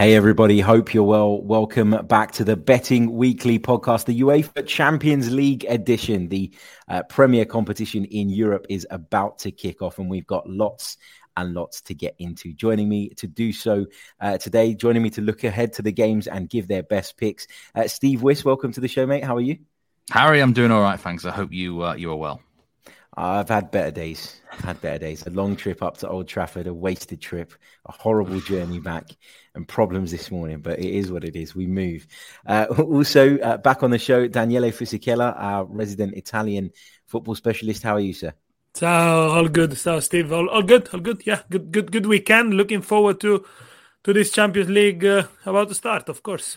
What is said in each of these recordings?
Hey, everybody. Hope you're well. Welcome back to the Betting Weekly podcast, the UEFA Champions League edition. The uh, premier competition in Europe is about to kick off, and we've got lots and lots to get into. Joining me to do so uh, today, joining me to look ahead to the games and give their best picks, uh, Steve Wyss. Welcome to the show, mate. How are you? Harry, I'm doing all right, thanks. I hope you uh, you are well. I've had better days. I've had better days. A long trip up to Old Trafford, a wasted trip, a horrible journey back, and problems this morning. But it is what it is. We move. Uh, also, uh, back on the show, Daniele Fisichella, our resident Italian football specialist. How are you, sir? So all good. So Steve, all, all good, all good. Yeah, good, good, good weekend. Looking forward to to this Champions League uh, about to start, of course.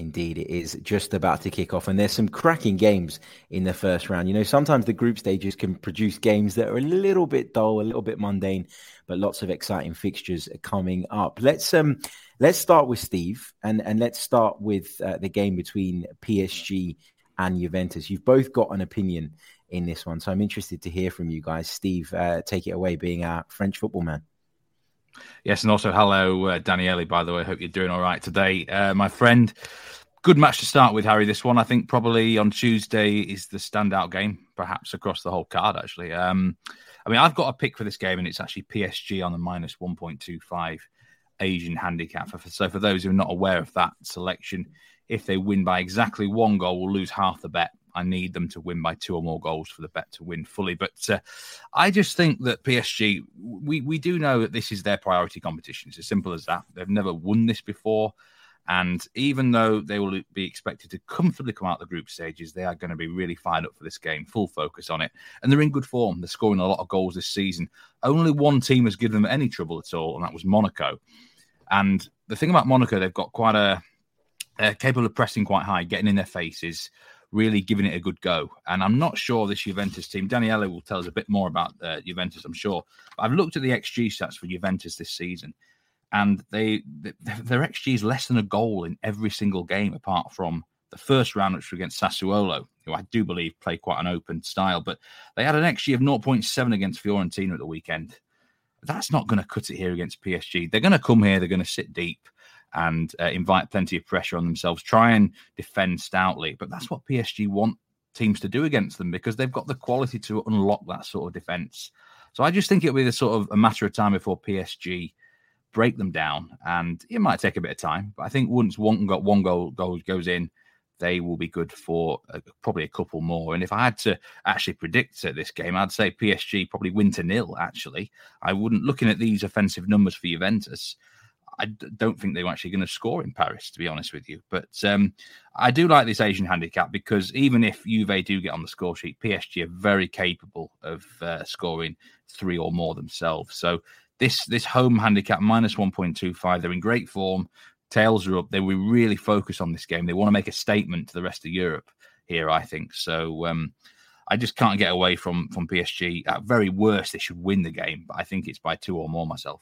Indeed, it is just about to kick off, and there's some cracking games in the first round. You know, sometimes the group stages can produce games that are a little bit dull, a little bit mundane, but lots of exciting fixtures are coming up. Let's um, let's start with Steve, and and let's start with uh, the game between PSG and Juventus. You've both got an opinion in this one, so I'm interested to hear from you guys. Steve, uh, take it away, being a French football man. Yes, and also hello, uh, Daniele, by the way. Hope you're doing all right today. Uh, my friend, good match to start with, Harry. This one, I think, probably on Tuesday is the standout game, perhaps across the whole card, actually. Um, I mean, I've got a pick for this game, and it's actually PSG on the minus 1.25 Asian handicap. So, for those who are not aware of that selection, if they win by exactly one goal, we'll lose half the bet. I need them to win by two or more goals for the bet to win fully. But uh, I just think that PSG, we, we do know that this is their priority competition. It's as simple as that. They've never won this before. And even though they will be expected to comfortably come out the group stages, they are going to be really fired up for this game, full focus on it. And they're in good form. They're scoring a lot of goals this season. Only one team has given them any trouble at all, and that was Monaco. And the thing about Monaco, they've got quite a, capable of pressing quite high, getting in their faces, really giving it a good go. And I'm not sure this Juventus team, Daniele will tell us a bit more about uh, Juventus, I'm sure. But I've looked at the XG stats for Juventus this season, and they, they their XG is less than a goal in every single game, apart from the first round, which was against Sassuolo, who I do believe play quite an open style. But they had an XG of 0.7 against Fiorentina at the weekend. That's not going to cut it here against PSG. They're going to come here, they're going to sit deep and uh, invite plenty of pressure on themselves, try and defend stoutly. But that's what PSG want teams to do against them because they've got the quality to unlock that sort of defense. So I just think it'll be the sort of a matter of time before PSG break them down, and it might take a bit of time. But I think once one got one goal, goal goes in, they will be good for probably a couple more. And if I had to actually predict uh, this game, I'd say PSG probably win to nil. Actually, I wouldn't. Looking at these offensive numbers for Juventus, I don't think they were actually going to score in Paris, to be honest with you. But um, I do like this Asian handicap because even if Juve do get on the score sheet, PSG are very capable of uh, scoring three or more themselves. So this this home handicap minus one point two five, they're in great form. Tails are up. They will really focus on this game. They want to make a statement to the rest of Europe here. I think so. Um, I just can't get away from from PSG. At very worst, they should win the game, but I think it's by two or more myself.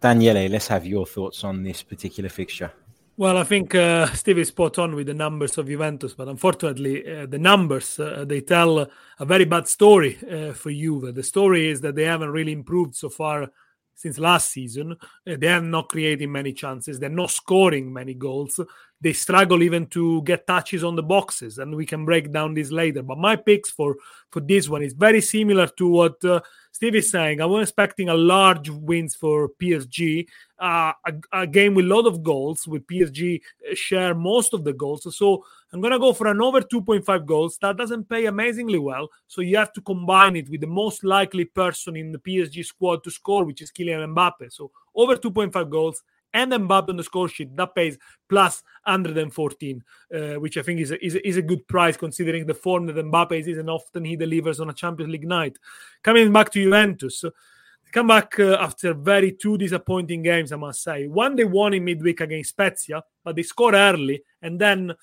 Daniele, let's have your thoughts on this particular fixture. Well, I think uh, Steve is spot on with the numbers of Juventus, but unfortunately, uh, the numbers uh, they tell a very bad story uh, for Juve. The story is that they haven't really improved so far since last season. Uh, they are not creating many chances. They're not scoring many goals. They struggle even to get touches on the boxes, and we can break down this later. But my picks for for this one is very similar to what uh, Steve is saying. I was expecting a large wins for PSG, uh, a, a, game with a lot of goals, with PSG uh, share most of the goals. So I'm going to go for an over 2.5 goals. That doesn't pay amazingly well. So you have to combine it with the most likely person in the PSG squad to score, which is Kylian Mbappe. So over 2.5 goals and Mbappe on the score sheet that pays plus 114, uh, which I think is a, is, a, is a good price considering the form that Mbappe is and often he delivers on a Champions League night. Coming back to Juventus, come back uh, after very two disappointing games, I must say. One they won in midweek against Spezia, but they scored early and then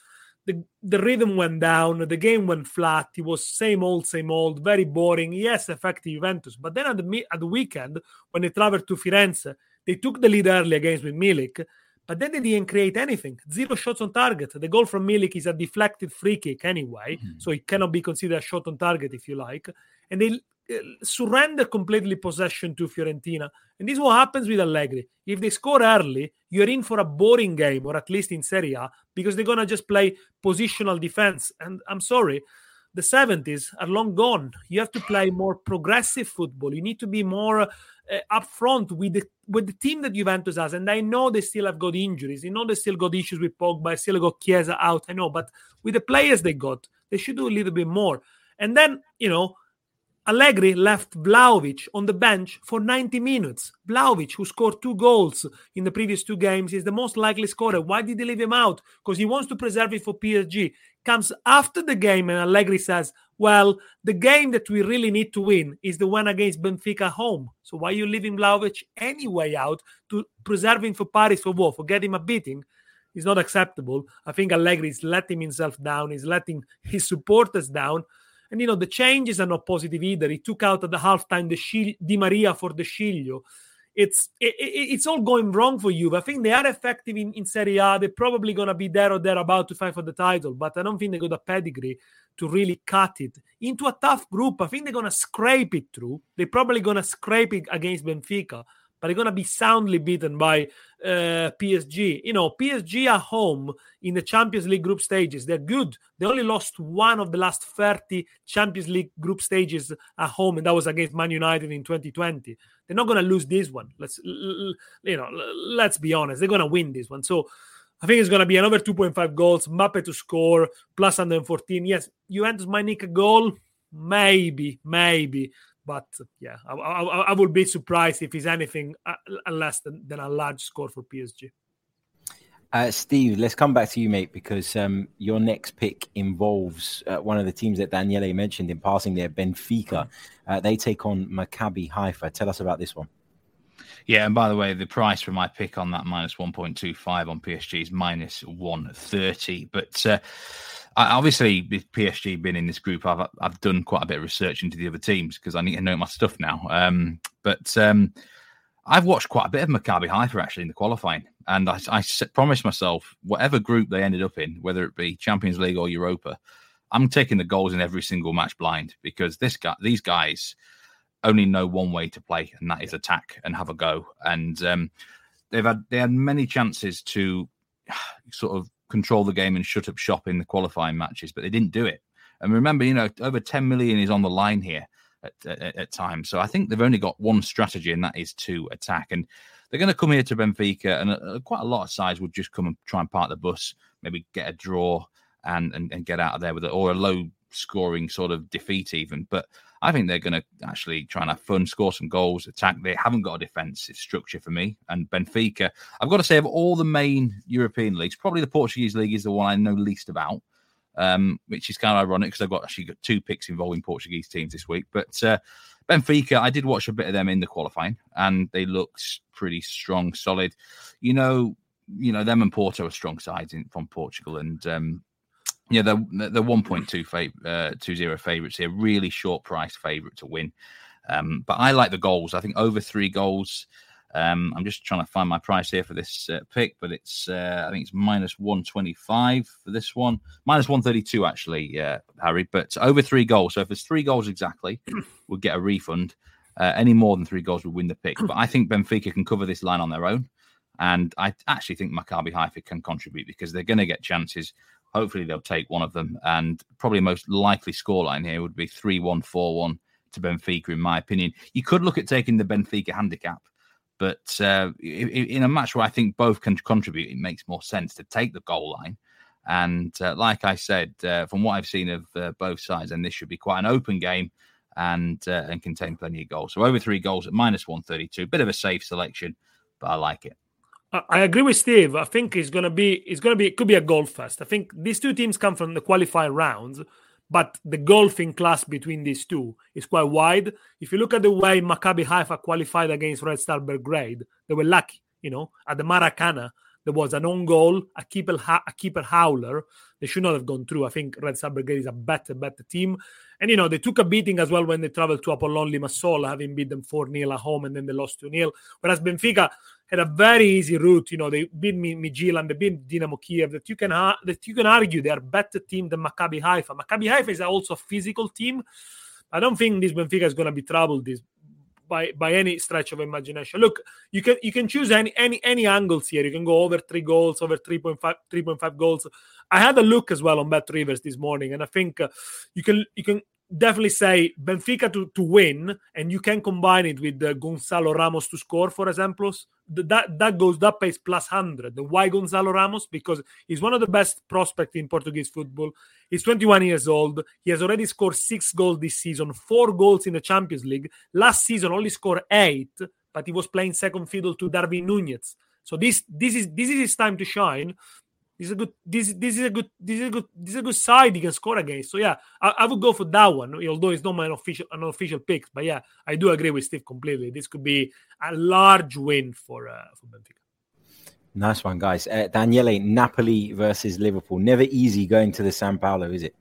the, the rhythm went down, the game went flat. It was same old, same old, very boring. Yes, effective Juventus. But then at the at the weekend, when they traveled to Firenze, they took the lead early against with Milik, but then they didn't create anything. Zero shots on target. The goal from Milik is a deflected free kick anyway, mm-hmm. so it cannot be considered a shot on target if you like. And they surrender completely possession to Fiorentina. And this is what happens with Allegri. If they score early, you're in for a boring game, or at least in Serie A, because they're going to just play positional defense. And I'm sorry, the 70s are long gone. You have to play more progressive football. You need to be more uh, upfront with the with the team that Juventus has. And I know they still have got injuries. I know they still got issues with Pogba. Still got Chiesa out. I know, but with the players they got, they should do a little bit more. And then, you know, Allegri left Vlahovic on the bench for 90 minutes. Vlahovic, who scored two goals in the previous two games, is the most likely scorer. Why did he leave him out? Because he wants to preserve it for PSG. Comes after the game, and Allegri says, Well, the game that we really need to win is the one against Benfica home. So why are you leaving Vlahovic anyway out to preserve him for Paris for war, For getting a beating? It's not acceptable. I think Allegri is letting himself down, he's letting his supporters down. And you know, the changes are not positive either. He took out at the halftime the Shil- Di Maria for De Sciglio. It's it, it, it's all going wrong for you. But I think they are effective in, in Serie A. They're probably gonna be there or there about to fight for the title, but I don't think they got a pedigree to really cut it into a tough group. I think they're gonna scrape it through. They're probably gonna scrape it against Benfica but they're going to be soundly beaten by uh, PSG. You know, PSG are home in the Champions League group stages. They're good. They only lost one of the last 30 Champions League group stages at home, and that was against Man United in 2020. They're not going to lose this one. Let's, you know, let's be honest. They're going to win this one. So I think it's going to be another 2.5 goals, Mbappe to score, plus 114. Yes, Juventus might nick a goal. Maybe, maybe. But yeah, I, I, I would be surprised if it's anything uh, less than, than a large score for PSG. Uh, Steve, let's come back to you, mate, because um, your next pick involves uh, one of the teams that Daniele mentioned in passing there, Benfica. Uh, they take on Maccabi Haifa. Tell us about this one. Yeah, and by the way, the price for my pick on that minus 1.25 on PSG is minus 130. But uh, obviously, with PSG being in this group, I've I've done quite a bit of research into the other teams because I need to know my stuff now. Um, but um, I've watched quite a bit of Maccabi Haifa actually in the qualifying, and I, I promised myself whatever group they ended up in, whether it be Champions League or Europa, I'm taking the goals in every single match blind because this guy, these guys, only know one way to play, and that is attack and have a go. And um, they've had they had many chances to sort of control the game and shut up shop in the qualifying matches, but they didn't do it. And remember, you know, over 10 million is on the line here at, at, at times. So I think they've only got one strategy, and that is to attack. And they're going to come here to Benfica, and a, a, quite a lot of sides would just come and try and park the bus, maybe get a draw and, and, and get out of there with it, or a low scoring sort of defeat, even. But I think they're going to actually try and have fun, score some goals, attack. They haven't got a defensive structure for me. And Benfica, I've got to say, of all the main European leagues, probably the Portuguese league is the one I know least about. Um, which is kind of ironic because I've got actually got two picks involving Portuguese teams this week. But uh, Benfica, I did watch a bit of them in the qualifying, and they looked pretty strong, solid. You know, you know them and Porto are strong sides in, from Portugal, and um, yeah, the the one point two fav- uh, two zero favorites here, really short price favorite to win. Um, but I like the goals. I think over three goals. Um, I'm just trying to find my price here for this uh, pick, but it's uh, I think it's minus 125 for this one, minus 132 actually, uh, Harry. But over three goals. So if it's three goals exactly, we'll get a refund. Uh, any more than three goals would win the pick. But I think Benfica can cover this line on their own. And I actually think Maccabi Haifa can contribute because they're going to get chances. Hopefully, they'll take one of them. And probably most likely scoreline here would be 3 1 4 1 to Benfica, in my opinion. You could look at taking the Benfica handicap. But uh, in a match where I think both can contribute, it makes more sense to take the goal line. And uh, like I said, uh, from what I've seen of uh, both sides, and this should be quite an open game and uh, and contain plenty of goals. So over three goals at minus one thirty two, bit of a safe selection, but I like it. I agree with Steve. I think it's gonna be it's gonna be it could be a goal fest. I think these two teams come from the qualifying rounds, but the golfing class between these two is quite wide. If you look at the way Maccabi Haifa qualified against Red Star Belgrade, they were lucky. You know, at the Maracana, there was an own goal, a keeper, a keeper howler. They should not have gone through. I think Red Star Belgrade is a better, better team. And, you know, they took a beating as well when they traveled to Apollon Limassol, having beat them 4 0 at home and then they lost 2 0. Whereas Benfica had a very easy route. You know, they beat Midtjylland, they beat Dynamo Kiev. That you can that you can argue they are better team than Maccabi Haifa. Maccabi Haifa is also a physical team. I don't think this Benfica is going to be troubled this by by any stretch of imagination. Look, you can you can choose any any any angles here. You can go over three goals, over 3.5 3.5 goals. I had a look as well on Bet Rivers this morning, and I think uh, you can you can definitely say Benfica to, to win, and you can combine it with uh, Gonzalo Ramos to score, for example. That that goes that pays plus hundred. Why Gonzalo Ramos? Because he's one of the best prospects in Portuguese football. He's 21 years old. He has already scored six goals this season, four goals in the Champions League. Last season only scored eight, but he was playing second fiddle to Darwin Nunez. So this this is this is his time to shine. This is a good. This this is a good. This is a good. This is a good side he can score against. So yeah, I, I would go for that one. Although it's not my official an official pick, but yeah, I do agree with Steve completely. This could be a large win for uh, for Benfica. Nice one, guys. Uh, Daniele, Napoli versus Liverpool. Never easy going to the San Paolo, is it?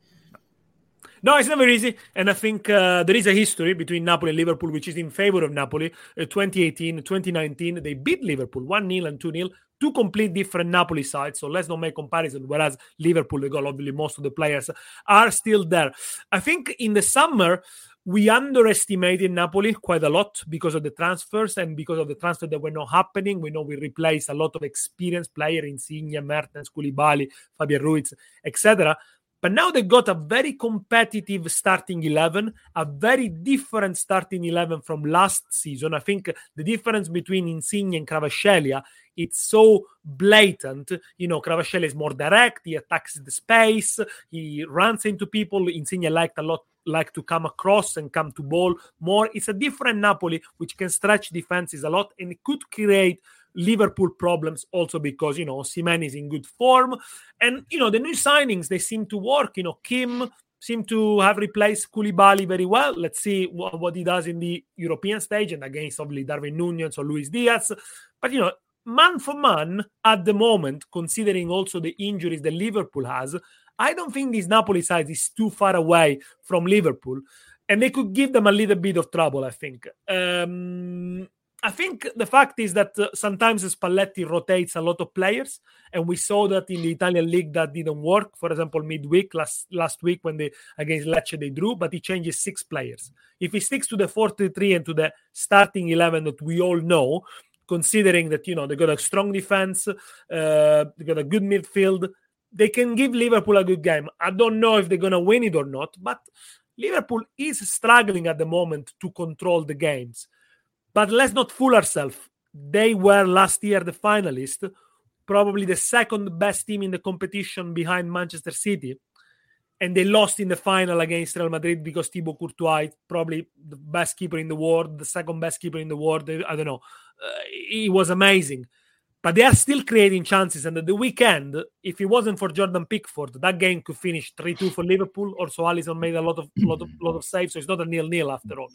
No, it's never easy. And I think uh, there is a history between Napoli and Liverpool, which is in favor of Napoli. Uh, 2018, 2019, they beat Liverpool 1 0 and 2 0 two complete different Napoli sides. So let's not make comparison. Whereas Liverpool, the goal, obviously, most of the players are still there. I think in the summer, we underestimated Napoli quite a lot because of the transfers and because of the transfers that were not happening. We know we replaced a lot of experienced players, in Insigne, Mertens, Koulibaly, Fabian Ruiz, etc. But now they got a very competitive starting 11, a very different starting 11 from last season. I think the difference between Insigne and Kvaratskhelia it's so blatant. You know, Kvaratskhelia is more direct. He attacks the space. He runs into people. Insigne liked a lot, like to come across and come to ball more. It's a different Napoli, which can stretch defenses a lot and it could create Liverpool problems also because, you know, Osimhen is in good form. And, you know, the new signings, they seem to work. You know, Kim seem to have replaced Koulibaly very well. Let's see what, what he does in the European stage and against obviously Darwin Nunez or Luis Diaz. But, you know, man for man at the moment, considering also the injuries that Liverpool has, I don't think this Napoli side is too far away from Liverpool. And they could give them a little bit of trouble, I think. Um, I think the fact is that uh, sometimes Spalletti rotates a lot of players, and we saw that in the Italian league that didn't work. For example, midweek last last week when they against Lecce they drew, but he changes six players. If he sticks to the 43 and to the starting 11 that we all know, considering that you know they got a strong defense, uh, they got a good midfield. They can give Liverpool a good game. I don't know if they're gonna win it or not, but Liverpool is struggling at the moment to control the games. But let's not fool ourselves. They were last year the finalist, probably the second best team in the competition behind Manchester City and they lost in the final against Real Madrid because Thibaut Courtois, probably the best keeper in the world, the second best keeper in the world. I don't know. Uh, he was amazing. But they are still creating chances. And at the weekend, if it wasn't for Jordan Pickford, that game could finish 3 2 for Liverpool. Also, Alisson made a lot of, lot of, lot of saves. So it's not a nil nil after all.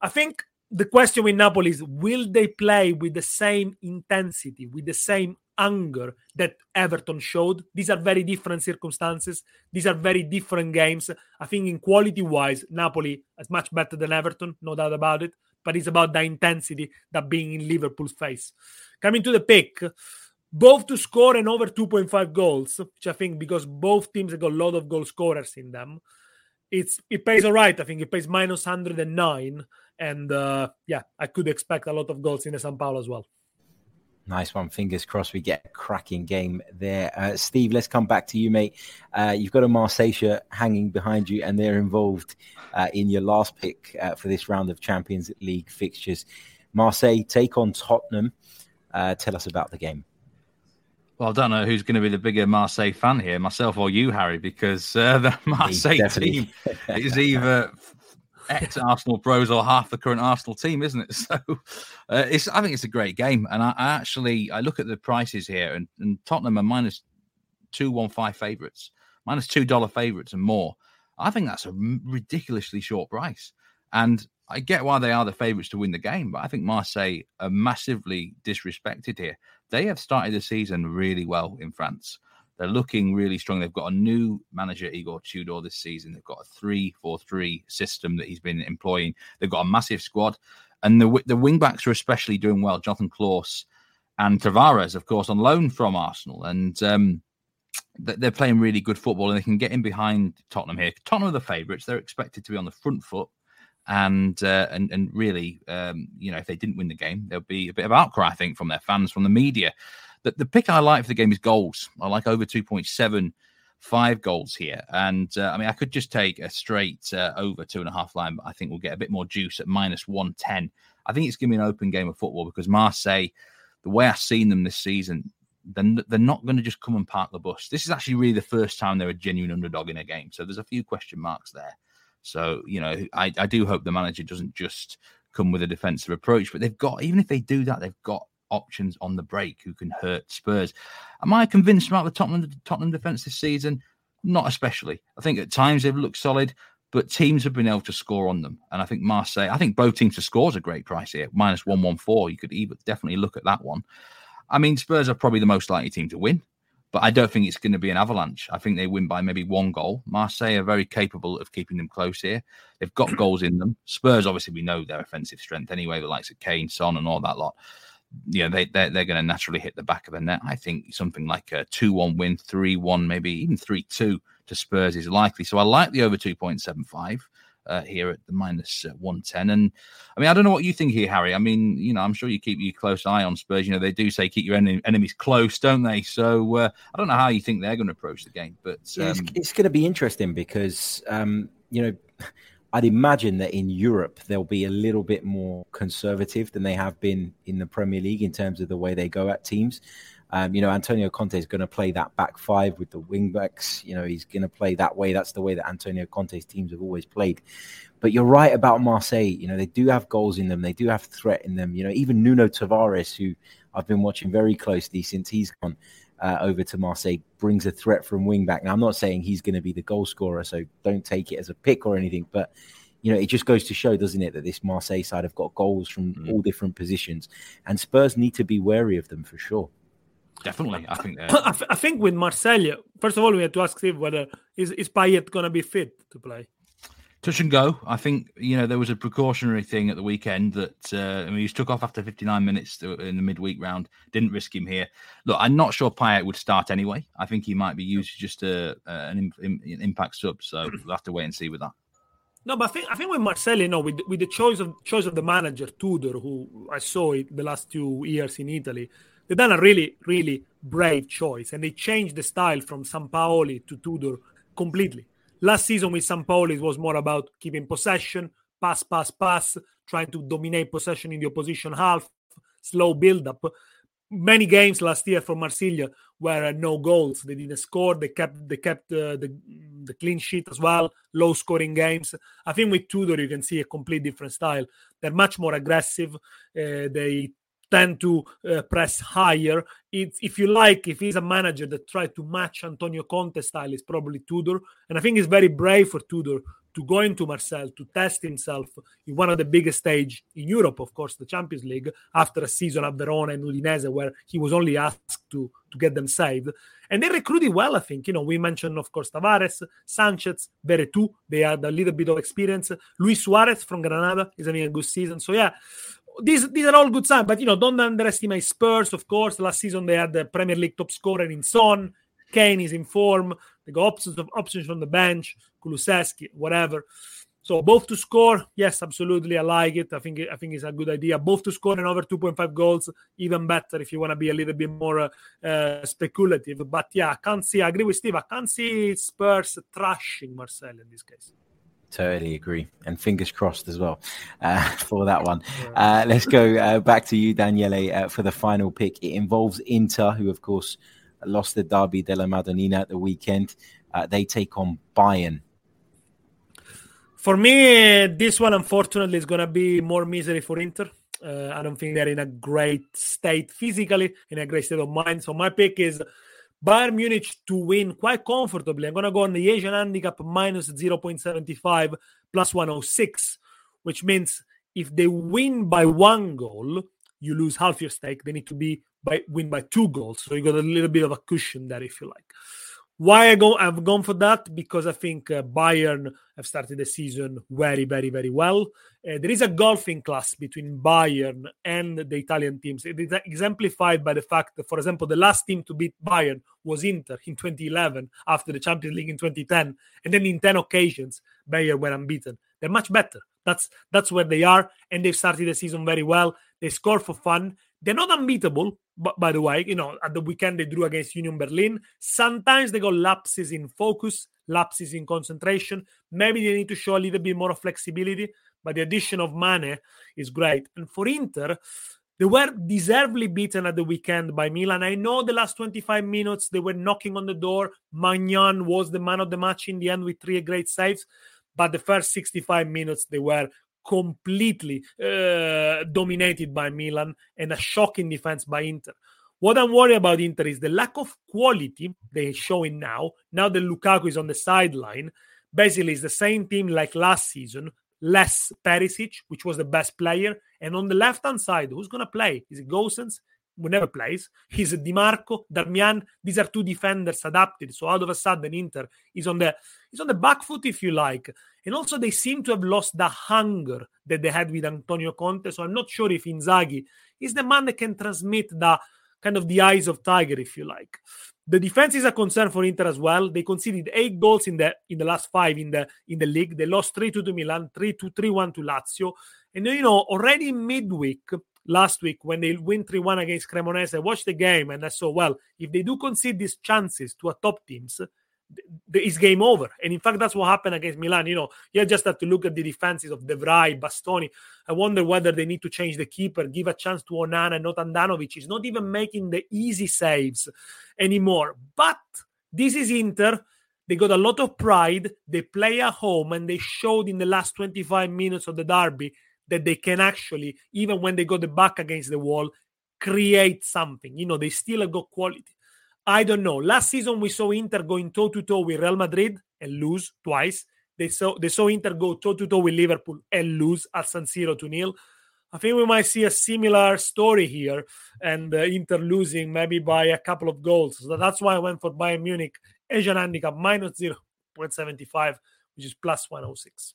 I think the question with Napoli is will they play with the same intensity, with the same anger that Everton showed? These are very different circumstances. These are very different games. I think, in quality wise, Napoli is much better than Everton, no doubt about it. But it's about the intensity that being in Liverpool's face. Coming to the pick, both to score and over 2.5 goals, which I think because both teams have got a lot of goal scorers in them. it's it pays all right. I think it pays minus 109. And uh, yeah, I could expect a lot of goals in the San Paolo as well. Nice one. Fingers crossed we get a cracking game there. Uh, Steve, let's come back to you, mate. Uh, you've got a Marseille shirt hanging behind you, and they're involved uh, in your last pick uh, for this round of Champions League fixtures. Marseille take on Tottenham. Uh, tell us about the game. Well, I don't know who's going to be the bigger Marseille fan here, myself or you, Harry, because uh, the Marseille team is either ex Arsenal pros or half the current Arsenal team, isn't it? So uh, it's I think it's a great game, and I, I actually I look at the prices here, and, and Tottenham are minus two one five favourites, minus two dollar favourites, and more. I think that's a ridiculously short price, and I get why they are the favourites to win the game, but I think Marseille are massively disrespected here. They have started the season really well in France. They're looking really strong. They've got a new manager, Igor Tudor, this season. They've got a three-four-three system that he's been employing. They've got a massive squad, and the the wing backs are especially doing well. Jonathan Clauss and Tavares, of course, on loan from Arsenal, and um, they're playing really good football, and they can get in behind Tottenham here. Tottenham are the favourites. They're expected to be on the front foot. And uh, and and really, um, you know, if they didn't win the game, there'll be a bit of outcry, I think, from their fans, from the media. The, the pick I like for the game is goals. I like over 2.7 five goals here. And uh, I mean, I could just take a straight uh, over two and a half line, but I think we'll get a bit more juice at minus 110. I think it's going to be an open game of football because Marseille, the way I've seen them this season, then they're not going to just come and park the bus. This is actually really the first time they're a genuine underdog in a game. So there's a few question marks there. So, you know, I, I do hope the manager doesn't just come with a defensive approach, but they've got, even if they do that, they've got options on the break who can hurt Spurs. Am I convinced about the Tottenham Tottenham defense this season? Not especially. I think at times they've looked solid, but teams have been able to score on them. And I think Marseille, I think both teams to score is a great price here, minus one one four. You could even definitely look at that one. I mean, Spurs are probably the most likely team to win, but I don't think it's going to be an avalanche. I think they win by maybe one goal. Marseille are very capable of keeping them close here. They've got goals in them. Spurs, obviously, we know their offensive strength anyway, the likes of Kane, Son, and all that lot you know, they, they're, they're going to naturally hit the back of the net. I think something like a 2 1 win, 3 1, maybe even 3 2 to Spurs is likely. So I like the over 2.75. Uh, here at the minus, uh, 110. And I mean, I don't know what you think here, Harry. I mean, you know, I'm sure you keep your close eye on Spurs. You know, they do say keep your en- enemies close, don't they? So uh, I don't know how you think they're going to approach the game, but um... yeah, it's, it's going to be interesting because, um, you know, I'd imagine that in Europe they'll be a little bit more conservative than they have been in the Premier League in terms of the way they go at teams. Um, you know, Antonio Conte is going to play that back five with the wing backs. You know, he's going to play that way. That's the way that Antonio Conte's teams have always played. But you're right about Marseille. You know, they do have goals in them. They do have threat in them. You know, even Nuno Tavares, who I've been watching very closely since he's gone uh, over to Marseille, brings a threat from wing back. Now, I'm not saying he's going to be the goal scorer, so don't take it as a pick or anything. But you know, it just goes to show, doesn't it, that this Marseille side have got goals from mm. all different positions, and Spurs need to be wary of them for sure. Definitely, I think. I, I think with Marseille, first of all, we have to ask Steve whether is is Payet going to be fit to play touch and go. I think you know there was a precautionary thing at the weekend that uh, I mean, he was took off after 59 minutes in the midweek round. Didn't risk him here. Look, I'm not sure Payet would start anyway. I think he might be used just a, an, an, impact sub. So we'll have to wait and see with that. No, but I think I think with Marcelli, you know, with with the choice of choice of the manager Tudor, who I saw it the last two years in Italy, they've done a really really brave choice, and they changed the style from Sampaoli to Tudor completely. Last season with Sampaoli, it was more about keeping possession, pass, pass, pass, trying to dominate possession in the opposition half, slow build up. Many games last year for Marsiglia were uh, no goals. They didn't score. They kept they kept uh, the the clean sheet as well. Low scoring games. I think with Tudor you can see a complete different style. They're much more aggressive. Uh, they tend to uh, press higher. It's, if you like, if he's a manager that tried to match Antonio Conte style, is probably Tudor. And I think it's very brave for Tudor to go into Marseille to test himself in one of the biggest stage in Europe, of course, the Champions League, after a season at Verona and Udinese where he was only asked to to get them saved. And they recruited well, I think. You know, we mentioned, of course, Tavares, Sanchez, Veretout. They had a little bit of experience. Luis Suarez from Granada is having a good season. So yeah, these these are all good signs, but you know, don't underestimate Spurs. Of course, last season they had the Premier League top scorer in Son. Kane is in form. They got options of options from the bench. Kulusevski, whatever. So both to score, yes, absolutely, I like it. I think I think it's a good idea. Both to score and over 2.5 goals, even better if you want to be a little bit more uh, speculative. But yeah, I can't see. I agree with Steve. I can't see Spurs trashing Marseille in this case. Totally agree, and fingers crossed as well uh, for that one. Uh, let's go uh, back to you, Daniele, uh, for the final pick. It involves Inter, who of course lost the Derby della Madonnina at the weekend. Uh, they take on Bayern. For me, this one unfortunately is going to be more misery for Inter. Uh, I don't think they're in a great state physically, in a great state of mind. So my pick is Bayern Munich to win quite comfortably. I'm going to go on the Asian handicap minus 0.75 plus 106, which means if they win by one goal, you lose half your stake. They need to be by win by two goals. So you got a little bit of a cushion there if you like. Why I go? I've gone for that because I think uh, Bayern have started the season very, very, very well. Uh, there is a golfing class between Bayern and the Italian teams. It is exemplified by the fact that, for example, the last team to beat Bayern was Inter in 2011 after the Champions League in 2010, and then in 10 occasions Bayern were unbeaten. They're much better. That's that's where they are, and they've started the season very well. They score for fun. They're not unbeatable, but by the way, you know, at the weekend they drew against Union Berlin. Sometimes they got lapses in focus, lapses in concentration. Maybe they need to show a little bit more flexibility, but the addition of Mane is great. And for Inter, they were deservedly beaten at the weekend by Milan. I know the last 25 minutes they were knocking on the door. Maignan was the man of the match in the end with three great saves, but the first 65 minutes they were completely uh, dominated by Milan and a shocking defense by Inter. What I'm worried about Inter is the lack of quality they're showing now. Now that Lukaku is on the sideline, basically it's the same team like last season, less Perisic, which was the best player. And on the left hand side, who's going to play? Is it Gosens? Who never plays. He's Di Marco, Darmian. These are two defenders adapted. So out of a sudden, Inter is on the is on the back foot, if you like. And also, they seem to have lost the hunger that they had with Antonio Conte. So I'm not sure if Inzaghi is the man that can transmit the kind of the eyes of tiger, if you like. The defense is a concern for Inter as well. They conceded eight goals in the in the last five in the in the league. They lost three to Milan, three to three one to Lazio, and you know already midweek last week when they win three one against Cremonese, I watched the game and I saw well if they do concede these chances to a top teams, it's game over. And in fact, that's what happened against Milan. You know, you just have to look at the defenses of De Vrij, Bastoni. I wonder whether they need to change the keeper, give a chance to Onana, not Handanovic. He's not even making the easy saves anymore. But this is Inter. They got a lot of pride. They play at home, and they showed in the last 25 minutes of the derby that they can actually, even when they got the back against the wall, create something. You know, they still have got quality. I don't know. Last season we saw Inter going toe to toe with Real Madrid and lose twice. They saw they saw Inter go toe to toe with Liverpool and lose at San Siro to nil. I think we might see a similar story here, and uh, Inter losing maybe by a couple of goals. So that's why I went for Bayern Munich Asian handicap minus zero point seventy five, which is plus one hundred oh six.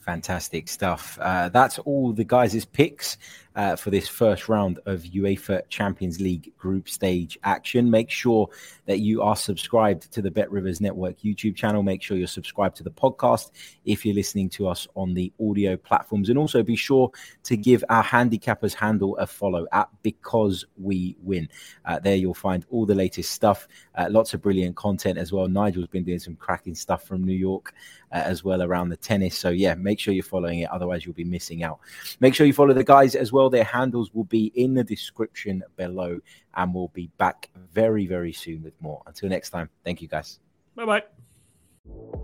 Fantastic stuff. Uh, that's all the guys' picks uh, for this first round of UEFA Champions League group stage action. Make sure that you are subscribed to the Bet Rivers Network YouTube channel. Make sure you're subscribed to the podcast if you're listening to us on the audio platforms. And also be sure to give our handicappers handle a follow at Because We Win. Uh, there you'll find all the latest stuff, uh, lots of brilliant content as well. Nigel's been doing some cracking stuff from New York uh, as well around the tennis. So, yeah, make sure you're following it. Otherwise, you'll be missing out. Make sure you follow the guys as well. Their handles will be in the description below. And we'll be back very, very soon with more. Until next time, thank you guys. Bye bye.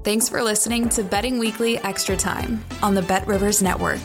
Thanks for listening to Betting Weekly Extra Time on the Bet Rivers Network.